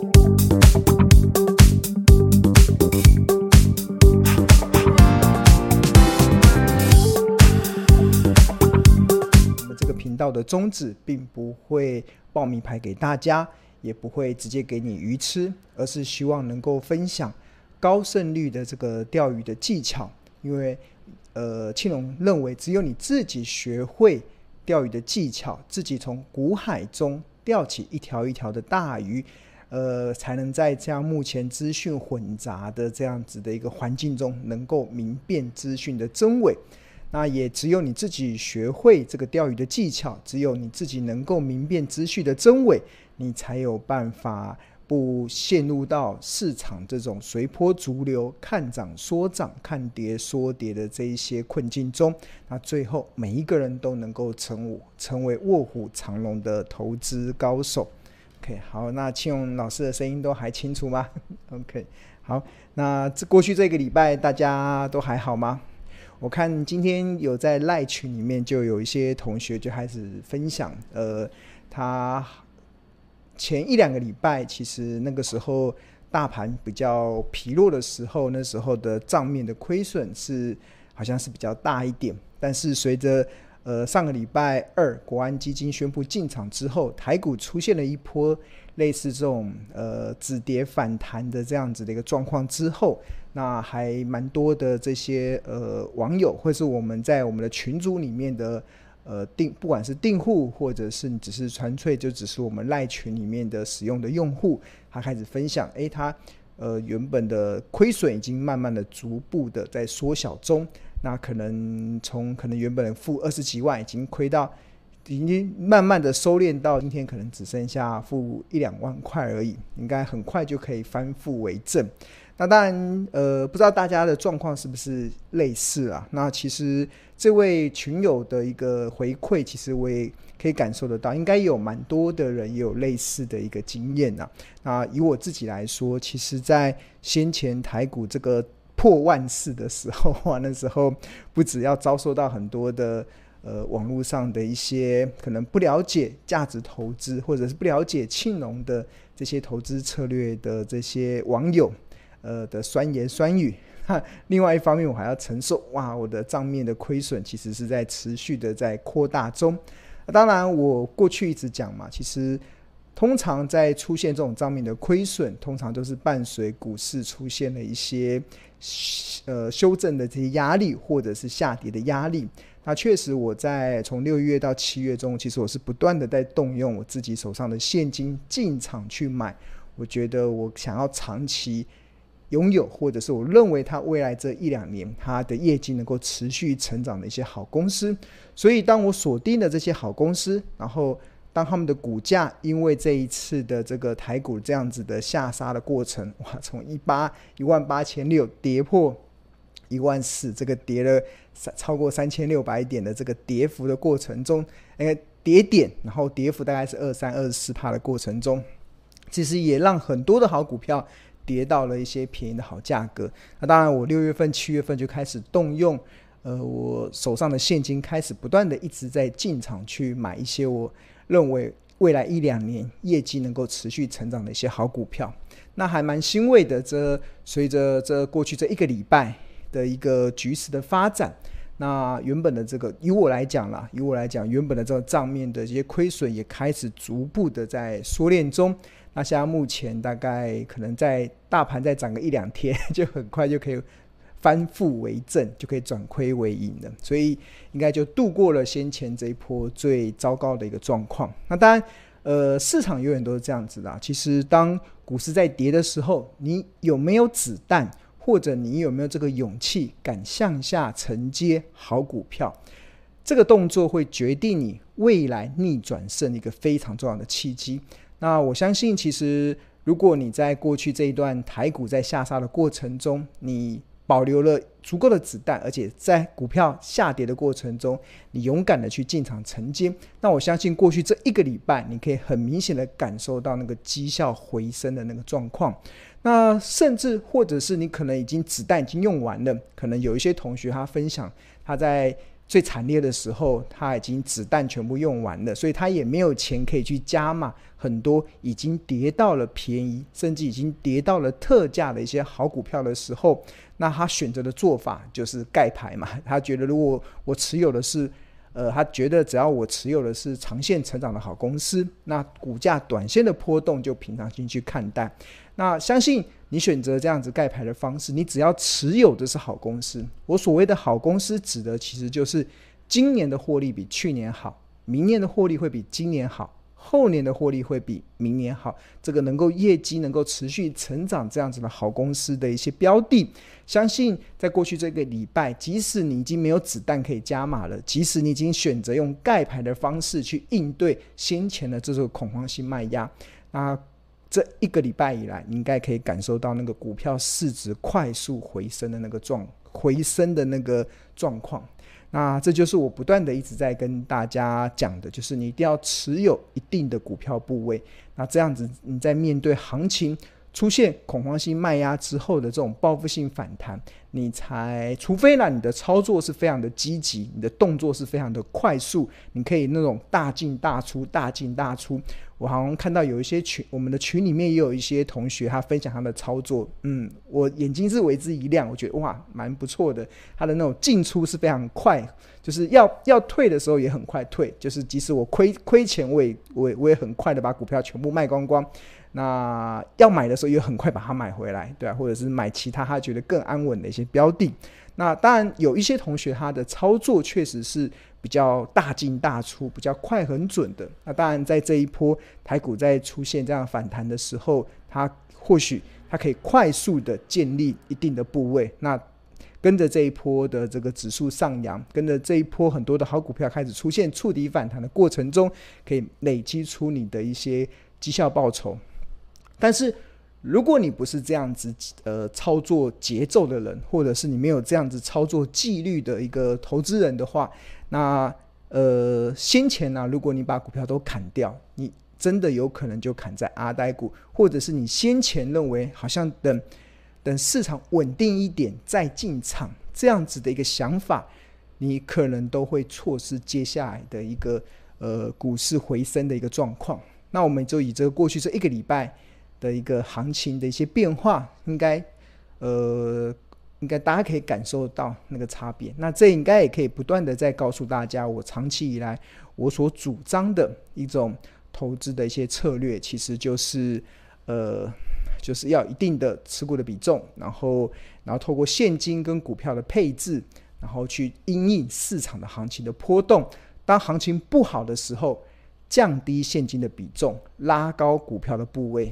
我们这个频道的宗旨并不会报名牌给大家，也不会直接给你鱼吃，而是希望能够分享高胜率的这个钓鱼的技巧。因为，呃，庆龙认为，只有你自己学会钓鱼的技巧，自己从股海中钓起一条一条的大鱼，呃，才能在这样目前资讯混杂的这样子的一个环境中，能够明辨资讯的真伪。那也只有你自己学会这个钓鱼的技巧，只有你自己能够明辨资讯的真伪，你才有办法不陷入到市场这种随波逐流、看涨说涨、看跌说跌的这一些困境中。那最后每一个人都能够成成为卧虎藏龙的投资高手。好，那庆荣老师的声音都还清楚吗？OK，好，那这过去这个礼拜大家都还好吗？我看今天有在赖群里面就有一些同学就开始分享，呃，他前一两个礼拜其实那个时候大盘比较疲弱的时候，那时候的账面的亏损是好像是比较大一点，但是随着呃上个礼拜二国安基金宣布进场之后，台股出现了一波类似这种呃止跌反弹的这样子的一个状况之后。那还蛮多的这些呃网友，或是我们在我们的群组里面的呃订，不管是订户或者是只是纯粹就只是我们赖群里面的使用的用户，他开始分享，诶，他呃原本的亏损已经慢慢的逐步的在缩小中，那可能从可能原本负二十几万，已经亏到已经慢慢的收敛到今天可能只剩下负一两万块而已，应该很快就可以翻负为正。那当然，呃，不知道大家的状况是不是类似啊？那其实这位群友的一个回馈，其实我也可以感受得到，应该有蛮多的人也有类似的一个经验啊。那以我自己来说，其实，在先前台股这个破万四的时候啊，那时候不只要遭受到很多的呃网络上的一些可能不了解价值投资，或者是不了解庆龙的这些投资策略的这些网友。呃的酸言酸语，另外一方面我还要承受哇，我的账面的亏损其实是在持续的在扩大中。当然，我过去一直讲嘛，其实通常在出现这种账面的亏损，通常都是伴随股市出现了一些呃修正的这些压力，或者是下跌的压力。那确实，我在从六月到七月中，其实我是不断的在动用我自己手上的现金进场去买。我觉得我想要长期。拥有，或者是我认为它未来这一两年它的业绩能够持续成长的一些好公司，所以当我锁定了这些好公司，然后当他们的股价因为这一次的这个台股这样子的下杀的过程，哇，从一八一万八千六跌破一万四，这个跌了三超过三千六百点的这个跌幅的过程中，那个跌点，然后跌幅大概是二三二四趴的过程中，其实也让很多的好股票。跌到了一些便宜的好价格，那当然，我六月份、七月份就开始动用，呃，我手上的现金开始不断的一直在进场去买一些我认为未来一两年业绩能够持续成长的一些好股票。那还蛮欣慰的，这随着这过去这一个礼拜的一个局势的发展，那原本的这个，以我来讲啦，以我来讲，原本的这个账面的这些亏损也开始逐步的在缩敛中。那现在目前大概可能在大盘再涨个一两天，就很快就可以翻负为正，就可以转亏为盈了。所以应该就度过了先前这一波最糟糕的一个状况。那当然，呃，市场永远都是这样子的。其实当股市在跌的时候，你有没有子弹，或者你有没有这个勇气敢向下承接好股票，这个动作会决定你未来逆转胜一个非常重要的契机。那我相信，其实如果你在过去这一段台股在下杀的过程中，你保留了足够的子弹，而且在股票下跌的过程中，你勇敢的去进场承接，那我相信过去这一个礼拜，你可以很明显的感受到那个绩效回升的那个状况。那甚至或者是你可能已经子弹已经用完了，可能有一些同学他分享他在最惨烈的时候，他已经子弹全部用完了，所以他也没有钱可以去加码很多已经跌到了便宜，甚至已经跌到了特价的一些好股票的时候，那他选择的做法就是盖牌嘛。他觉得如果我持有的是，呃，他觉得只要我持有的是长线成长的好公司，那股价短线的波动就平常心去看待。那相信你选择这样子盖牌的方式，你只要持有的是好公司。我所谓的好公司，指的其实就是今年的获利比去年好，明年的获利会比今年好，后年的获利会比明年好。这个能够业绩能够持续成长这样子的好公司的一些标的，相信在过去这个礼拜，即使你已经没有子弹可以加码了，即使你已经选择用盖牌的方式去应对先前的这种恐慌性卖压，那。这一个礼拜以来，你应该可以感受到那个股票市值快速回升的那个状回升的那个状况。那这就是我不断的一直在跟大家讲的，就是你一定要持有一定的股票部位。那这样子，你在面对行情出现恐慌性卖压之后的这种报复性反弹，你才除非呢，你的操作是非常的积极，你的动作是非常的快速，你可以那种大进大出，大进大出。我好像看到有一些群，我们的群里面也有一些同学，他分享他的操作，嗯，我眼睛是为之一亮，我觉得哇，蛮不错的。他的那种进出是非常快，就是要要退的时候也很快退，就是即使我亏亏钱，我也我也我也很快的把股票全部卖光光。那要买的时候也很快把它买回来，对啊，或者是买其他他觉得更安稳的一些标的。那当然有一些同学他的操作确实是。比较大进大出，比较快很准的。那当然，在这一波台股在出现这样反弹的时候，它或许它可以快速的建立一定的部位。那跟着这一波的这个指数上扬，跟着这一波很多的好股票开始出现触底反弹的过程中，可以累积出你的一些绩效报酬。但是，如果你不是这样子呃操作节奏的人，或者是你没有这样子操作纪律的一个投资人的话，那呃，先前呢、如果你把股票都砍掉，你真的有可能就砍在阿呆股，或者是你先前认为好像等等市场稳定一点再进场这样子的一个想法，你可能都会错失接下来的一个呃股市回升的一个状况。那我们就以这个过去这一个礼拜的一个行情的一些变化，应该呃。应该大家可以感受到那个差别，那这应该也可以不断的在告诉大家，我长期以来我所主张的一种投资的一些策略，其实就是呃，就是要一定的持股的比重，然后然后透过现金跟股票的配置，然后去因应市场的行情的波动。当行情不好的时候，降低现金的比重，拉高股票的部位；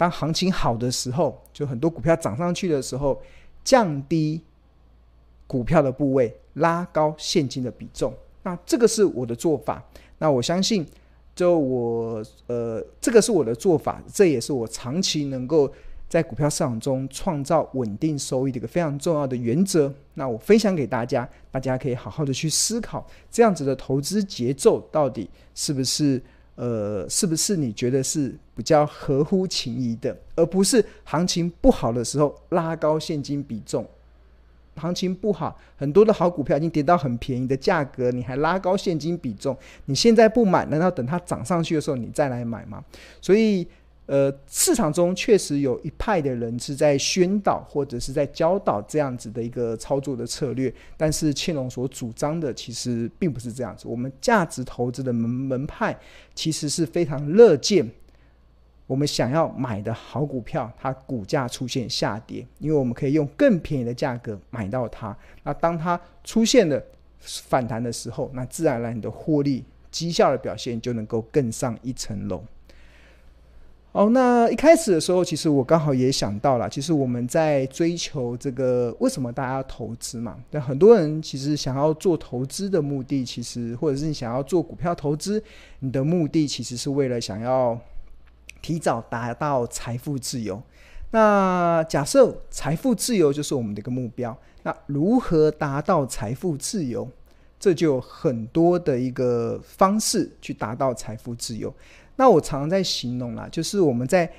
当行情好的时候，就很多股票涨上去的时候。降低股票的部位，拉高现金的比重。那这个是我的做法。那我相信，就我呃，这个是我的做法，这也是我长期能够在股票市场中创造稳定收益的一个非常重要的原则。那我分享给大家，大家可以好好的去思考，这样子的投资节奏到底是不是？呃，是不是你觉得是比较合乎情谊的，而不是行情不好的时候拉高现金比重？行情不好，很多的好股票已经跌到很便宜的价格，你还拉高现金比重？你现在不买，难道等它涨上去的时候你再来买吗？所以。呃，市场中确实有一派的人是在宣导或者是在教导这样子的一个操作的策略，但是庆隆所主张的其实并不是这样子。我们价值投资的门门派其实是非常乐见我们想要买的好股票，它股价出现下跌，因为我们可以用更便宜的价格买到它。那当它出现了反弹的时候，那自然而然你的获利绩效的表现就能够更上一层楼。哦，那一开始的时候，其实我刚好也想到了，其实我们在追求这个，为什么大家要投资嘛？那很多人其实想要做投资的目的，其实或者是你想要做股票投资，你的目的其实是为了想要提早达到财富自由。那假设财富自由就是我们的一个目标，那如何达到财富自由？这就有很多的一个方式去达到财富自由。那我常常在形容啦，就是我们在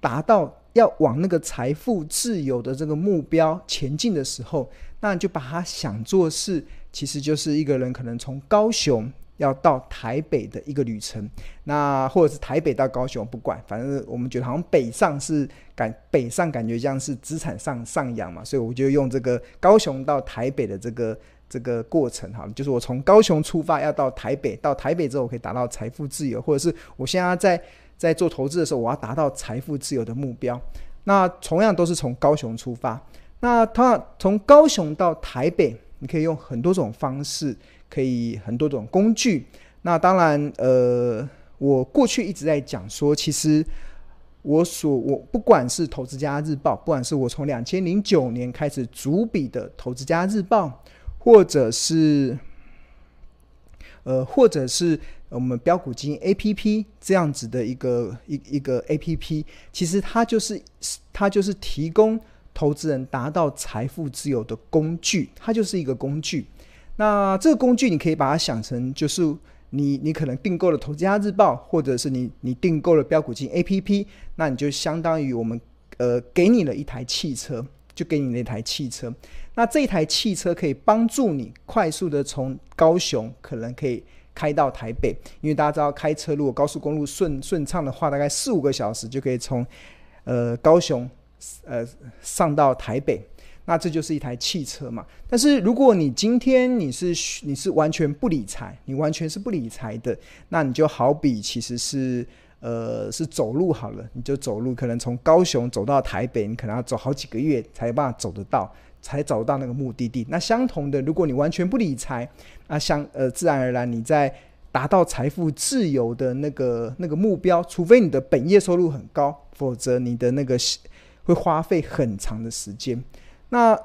达到要往那个财富自由的这个目标前进的时候，那你就把它想做是，其实就是一个人可能从高雄要到台北的一个旅程。那或者是台北到高雄，不管，反正我们觉得好像北上是感北上感觉像是资产上上扬嘛，所以我就用这个高雄到台北的这个这个过程哈，就是我从高雄出发要到台北，到台北之后我可以达到财富自由，或者是我现在在在做投资的时候，我要达到财富自由的目标。那同样都是从高雄出发，那他从高雄到台北，你可以用很多种方式，可以很多种工具。那当然，呃，我过去一直在讲说，其实我所我不管是投资家日报，不管是我从两千零九年开始主笔的投资家日报，或者是呃，或者是。我们标股金 A P P 这样子的一个一一个 A P P，其实它就是它就是提供投资人达到财富自由的工具，它就是一个工具。那这个工具你可以把它想成，就是你你可能订购了《投资家日报》，或者是你你订购了标股金 A P P，那你就相当于我们呃给你了一台汽车，就给你那台汽车。那这台汽车可以帮助你快速的从高雄可能可以。开到台北，因为大家知道开车如果高速公路顺顺畅的话，大概四五个小时就可以从呃高雄呃上到台北，那这就是一台汽车嘛。但是如果你今天你是你是完全不理财，你完全是不理财的，那你就好比其实是呃是走路好了，你就走路，可能从高雄走到台北，你可能要走好几个月才有办法走得到。才找到那个目的地。那相同的，如果你完全不理财，那相呃自然而然你在达到财富自由的那个那个目标，除非你的本业收入很高，否则你的那个会花费很长的时间。那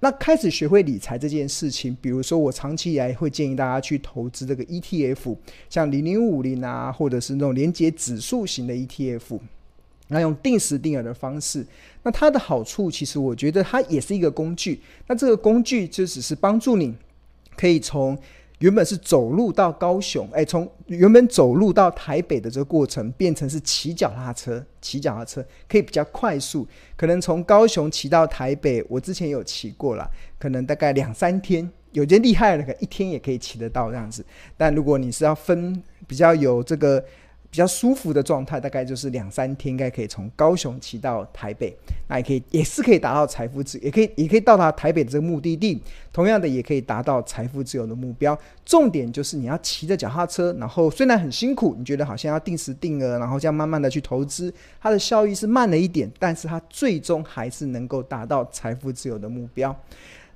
那开始学会理财这件事情，比如说我长期以来会建议大家去投资这个 ETF，像零零五零啊，或者是那种连接指数型的 ETF。那用定时定额的方式，那它的好处其实我觉得它也是一个工具。那这个工具就只是帮助你，可以从原本是走路到高雄，哎，从原本走路到台北的这个过程，变成是骑脚踏车，骑脚踏车可以比较快速。可能从高雄骑到台北，我之前有骑过了，可能大概两三天，有些厉害的，可一天也可以骑得到这样子。但如果你是要分比较有这个。比较舒服的状态，大概就是两三天，应该可以从高雄骑到台北，那也可以，也是可以达到财富自由，也可以，也可以到达台北的这个目的地。同样的，也可以达到财富自由的目标。重点就是你要骑着脚踏车，然后虽然很辛苦，你觉得好像要定时定额，然后这样慢慢的去投资，它的效益是慢了一点，但是它最终还是能够达到财富自由的目标。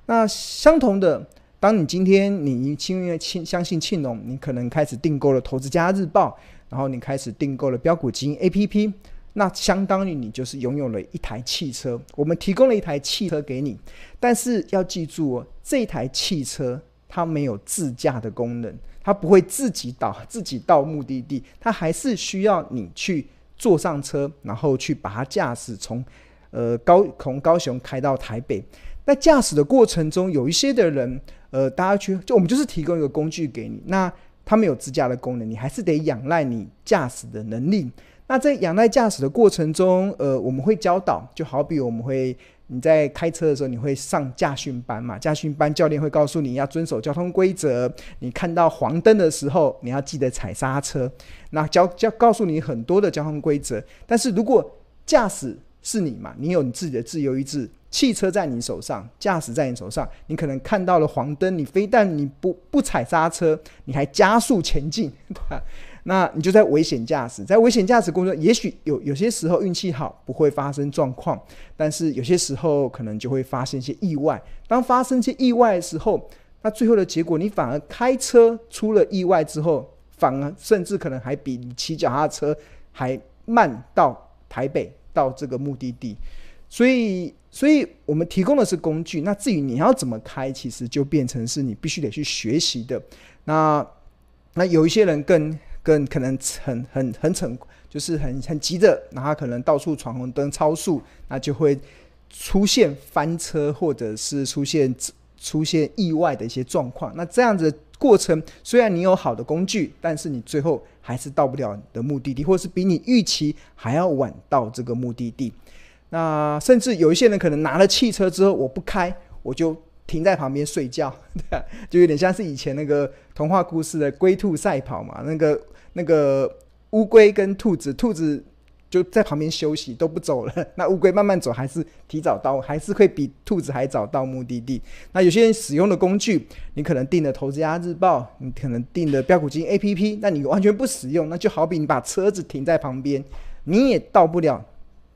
那相同的，当你今天你因为庆相信庆农，你可能开始订购了《投资家日报》。然后你开始订购了标股基因 APP，那相当于你就是拥有了一台汽车。我们提供了一台汽车给你，但是要记住哦，这台汽车它没有自驾的功能，它不会自己导自己到目的地，它还是需要你去坐上车，然后去把它驾驶从呃高从高雄开到台北。那驾驶的过程中，有一些的人，呃，大家去就我们就是提供一个工具给你，那。它没有自驾的功能，你还是得仰赖你驾驶的能力。那在仰赖驾驶的过程中，呃，我们会教导，就好比我们会你在开车的时候，你会上驾训班嘛？驾训班教练会告诉你要遵守交通规则，你看到黄灯的时候，你要记得踩刹车。那教教告诉你很多的交通规则，但是如果驾驶是你嘛，你有你自己的自由意志。汽车在你手上，驾驶在你手上，你可能看到了黄灯，你非但你不不踩刹车，你还加速前进，对吧？那你就在危险驾驶，在危险驾驶过程中，也许有有些时候运气好，不会发生状况，但是有些时候可能就会发生一些意外。当发生一些意外的时候，那最后的结果，你反而开车出了意外之后，反而甚至可能还比你骑脚踏车还慢到台北到这个目的地。所以，所以我们提供的是工具。那至于你要怎么开，其实就变成是你必须得去学习的。那那有一些人更更可能很很很逞，就是很很急着，那他可能到处闯红灯、超速，那就会出现翻车，或者是出现出现意外的一些状况。那这样子过程，虽然你有好的工具，但是你最后还是到不了你的目的地，或是比你预期还要晚到这个目的地。那甚至有一些人可能拿了汽车之后，我不开，我就停在旁边睡觉，对啊，就有点像是以前那个童话故事的龟兔赛跑嘛。那个那个乌龟跟兔子，兔子就在旁边休息，都不走了。那乌龟慢慢走，还是提早到，还是会比兔子还早到目的地。那有些人使用的工具，你可能订了《投资家日报》，你可能订了标股金 APP，那你完全不使用，那就好比你把车子停在旁边，你也到不了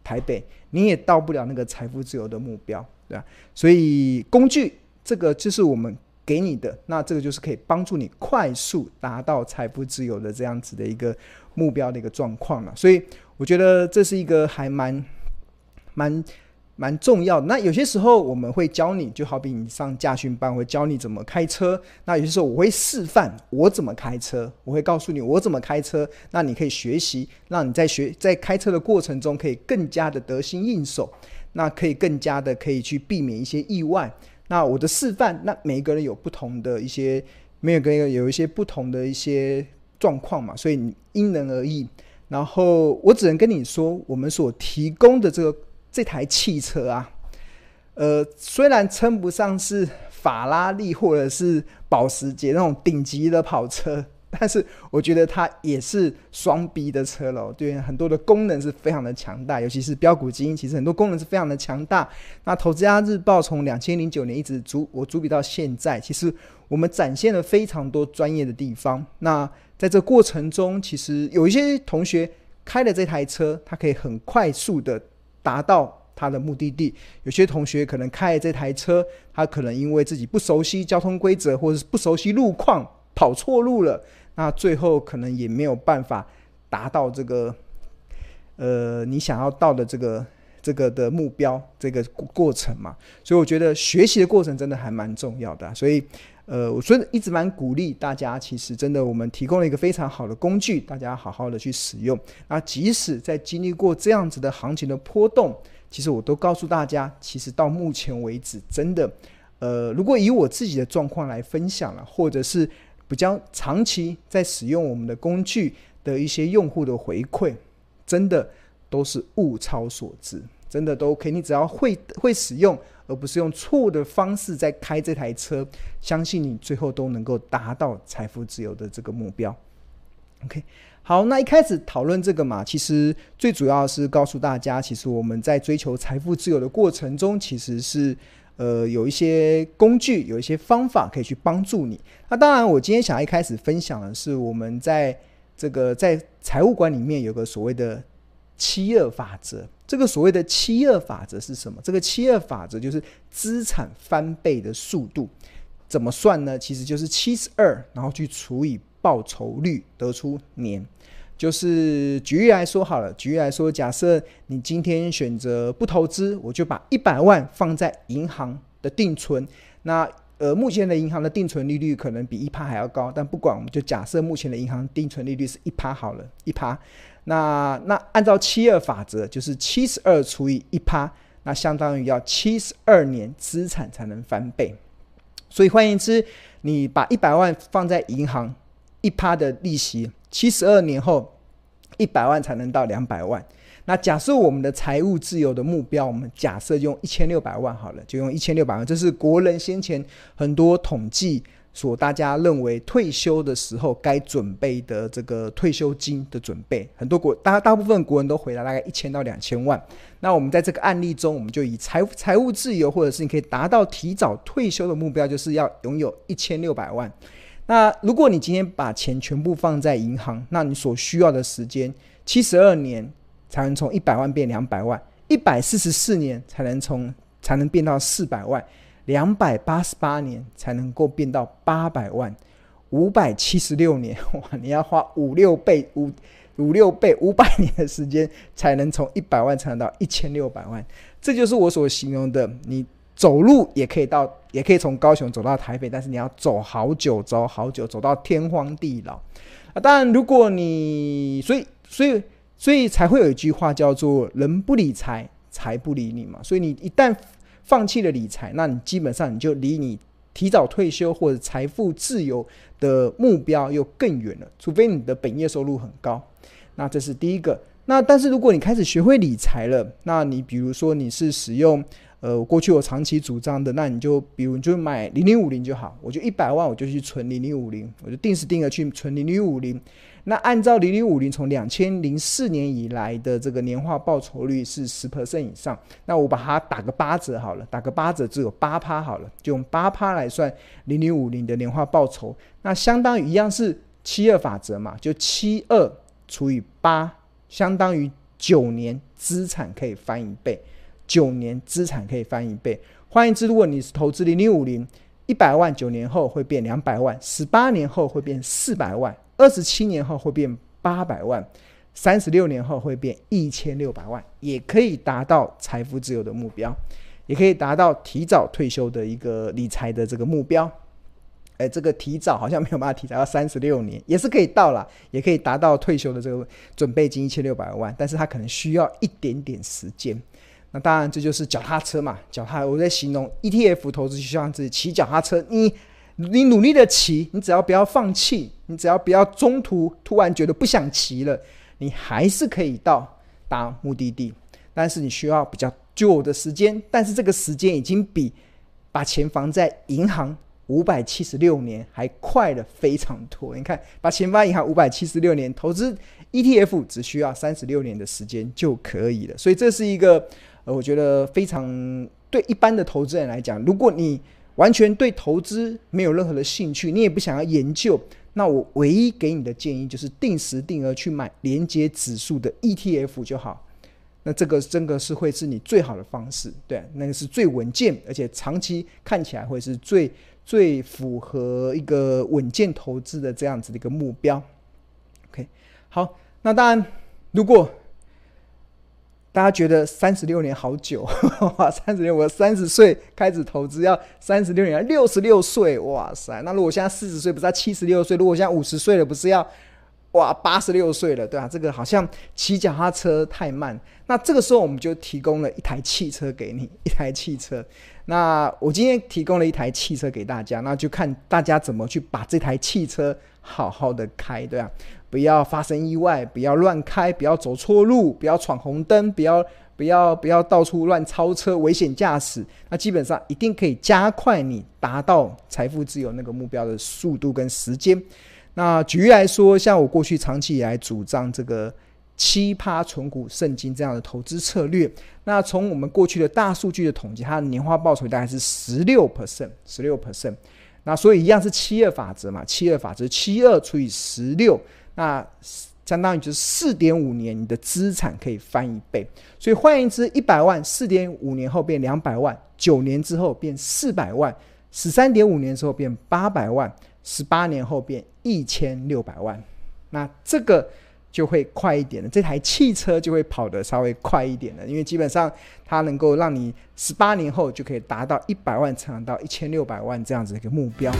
台北，你也到不了那个财富自由的目标。对吧？所以工具这个就是我们给你的，那这个就是可以帮助你快速达到财富自由的这样子的一个目标的一个状况了。所以我觉得这是一个还蛮蛮蛮重要的。那有些时候我们会教你，就好比你上驾训班，会教你怎么开车。那有些时候我会示范我怎么开车，我会告诉你我怎么开车。那你可以学习，让你在学在开车的过程中可以更加的得心应手。那可以更加的可以去避免一些意外。那我的示范，那每一个人有不同的一些，每个人有一些不同的一些状况嘛，所以因人而异。然后我只能跟你说，我们所提供的这个这台汽车啊，呃，虽然称不上是法拉利或者是保时捷那种顶级的跑车。但是我觉得它也是双 B 的车了，对，很多的功能是非常的强大，尤其是标股基因，其实很多功能是非常的强大。那投资家日报从两千零九年一直主我主笔到现在，其实我们展现了非常多专业的地方。那在这过程中，其实有一些同学开了这台车，他可以很快速的达到他的目的地；有些同学可能开这台车，他可能因为自己不熟悉交通规则，或者是不熟悉路况，跑错路了。那最后可能也没有办法达到这个，呃，你想要到的这个这个的目标这个过程嘛。所以我觉得学习的过程真的还蛮重要的。所以，呃，我所以一直蛮鼓励大家，其实真的我们提供了一个非常好的工具，大家好好的去使用。那即使在经历过这样子的行情的波动，其实我都告诉大家，其实到目前为止，真的，呃，如果以我自己的状况来分享了，或者是。比较长期在使用我们的工具的一些用户的回馈，真的都是物超所值，真的都 OK。你只要会会使用，而不是用错误的方式在开这台车，相信你最后都能够达到财富自由的这个目标。OK，好，那一开始讨论这个嘛，其实最主要是告诉大家，其实我们在追求财富自由的过程中，其实是。呃，有一些工具，有一些方法可以去帮助你。那当然，我今天想要一开始分享的是，我们在这个在财务管里面有个所谓的七二法则。这个所谓的七二法则是什么？这个七二法则就是资产翻倍的速度怎么算呢？其实就是七十二，然后去除以报酬率，得出年。就是举例来说好了，举例来说，假设你今天选择不投资，我就把一百万放在银行的定存。那呃，目前的银行的定存利率可能比一趴还要高，但不管，我们就假设目前的银行定存利率是一趴好了，一趴。那那按照七二法则，就是七十二除以一趴，那相当于要七十二年资产才能翻倍。所以换言之，你把一百万放在银行，一趴的利息。七十二年后，一百万才能到两百万。那假设我们的财务自由的目标，我们假设用一千六百万好了，就用一千六百万。这是国人先前很多统计所大家认为退休的时候该准备的这个退休金的准备。很多国大大部分国人都回答大概一千到两千万。那我们在这个案例中，我们就以财财务自由，或者是你可以达到提早退休的目标，就是要拥有一千六百万。那如果你今天把钱全部放在银行，那你所需要的时间七十二年才能从一百万变两百万，一百四十四年才能从才能变到四百万，两百八十八年才能够变到八百万，五百七十六年哇，你要花五六倍五五六倍五百 年的时间才能从一百万才能到一千六百万，这就是我所形容的你。走路也可以到，也可以从高雄走到台北，但是你要走好久，走好久，走到天荒地老。啊，当然，如果你，所以，所以，所以所以才会有一句话叫做“人不理财，财不理你”嘛。所以你一旦放弃了理财，那你基本上你就离你提早退休或者财富自由的目标又更远了。除非你的本业收入很高，那这是第一个。那但是如果你开始学会理财了，那你比如说你是使用。呃，过去我长期主张的，那你就比如你就买零零五零就好，我就一百万我就去存零零五零，我就定时定额去存零零五零。那按照零零五零从两千零四年以来的这个年化报酬率是十 percent 以上，那我把它打个八折好了，打个八折只有八趴好了，就用八趴来算零零五零的年化报酬，那相当于一样是七二法则嘛，就七二除以八，相当于九年资产可以翻一倍，九年资产可以翻一倍。换言之，如果你是投资零零五零，一百万九年后会变两百万，十八年后会变四百万。二十七年后会变八百万，三十六年后会变一千六百万，也可以达到财富自由的目标，也可以达到提早退休的一个理财的这个目标。哎，这个提早好像没有办法提早到三十六年，也是可以到了，也可以达到退休的这个准备金一千六百万，但是它可能需要一点点时间。那当然这就是脚踏车嘛，脚踏我在形容 ETF 投资就像自己骑脚踏车，你。你努力的骑，你只要不要放弃，你只要不要中途突然觉得不想骑了，你还是可以到达目的地。但是你需要比较久的时间，但是这个时间已经比把钱放在银行五百七十六年还快了非常多。你看，把钱放在银行五百七十六年，投资 ETF 只需要三十六年的时间就可以了。所以这是一个我觉得非常对一般的投资人来讲，如果你完全对投资没有任何的兴趣，你也不想要研究，那我唯一给你的建议就是定时定额去买连接指数的 ETF 就好。那这个真的是会是你最好的方式，对，那个是最稳健，而且长期看起来会是最最符合一个稳健投资的这样子的一个目标。OK，好，那当然如果。大家觉得三十六年好久，哇！三十六，我三十岁开始投资，要三十六年，六十六岁，哇塞！那如果现在四十岁，不是要七十六岁？如果现在五十岁了，不是要哇八十六岁了，对吧？这个好像骑脚踏车太慢。那这个时候，我们就提供了一台汽车给你，一台汽车。那我今天提供了一台汽车给大家，那就看大家怎么去把这台汽车好好的开，对吧？不要发生意外，不要乱开，不要走错路，不要闯红灯，不要不要不要到处乱超车，危险驾驶。那基本上一定可以加快你达到财富自由那个目标的速度跟时间。那举例来说，像我过去长期以来主张这个七趴存股圣经这样的投资策略，那从我们过去的大数据的统计，它的年化报酬大概是十六 percent，十六 percent。那所以一样是七二法则嘛，七二法则，七二除以十六。那相当于就是四点五年，你的资产可以翻一倍。所以换言之，一百万四点五年后变两百万，九年之后变四百万，十三点五年之后变八百万，十八年后变一千六百万。那这个就会快一点了，这台汽车就会跑得稍微快一点了，因为基本上它能够让你十八年后就可以达到一百万，成长到一千六百万这样子的一个目标。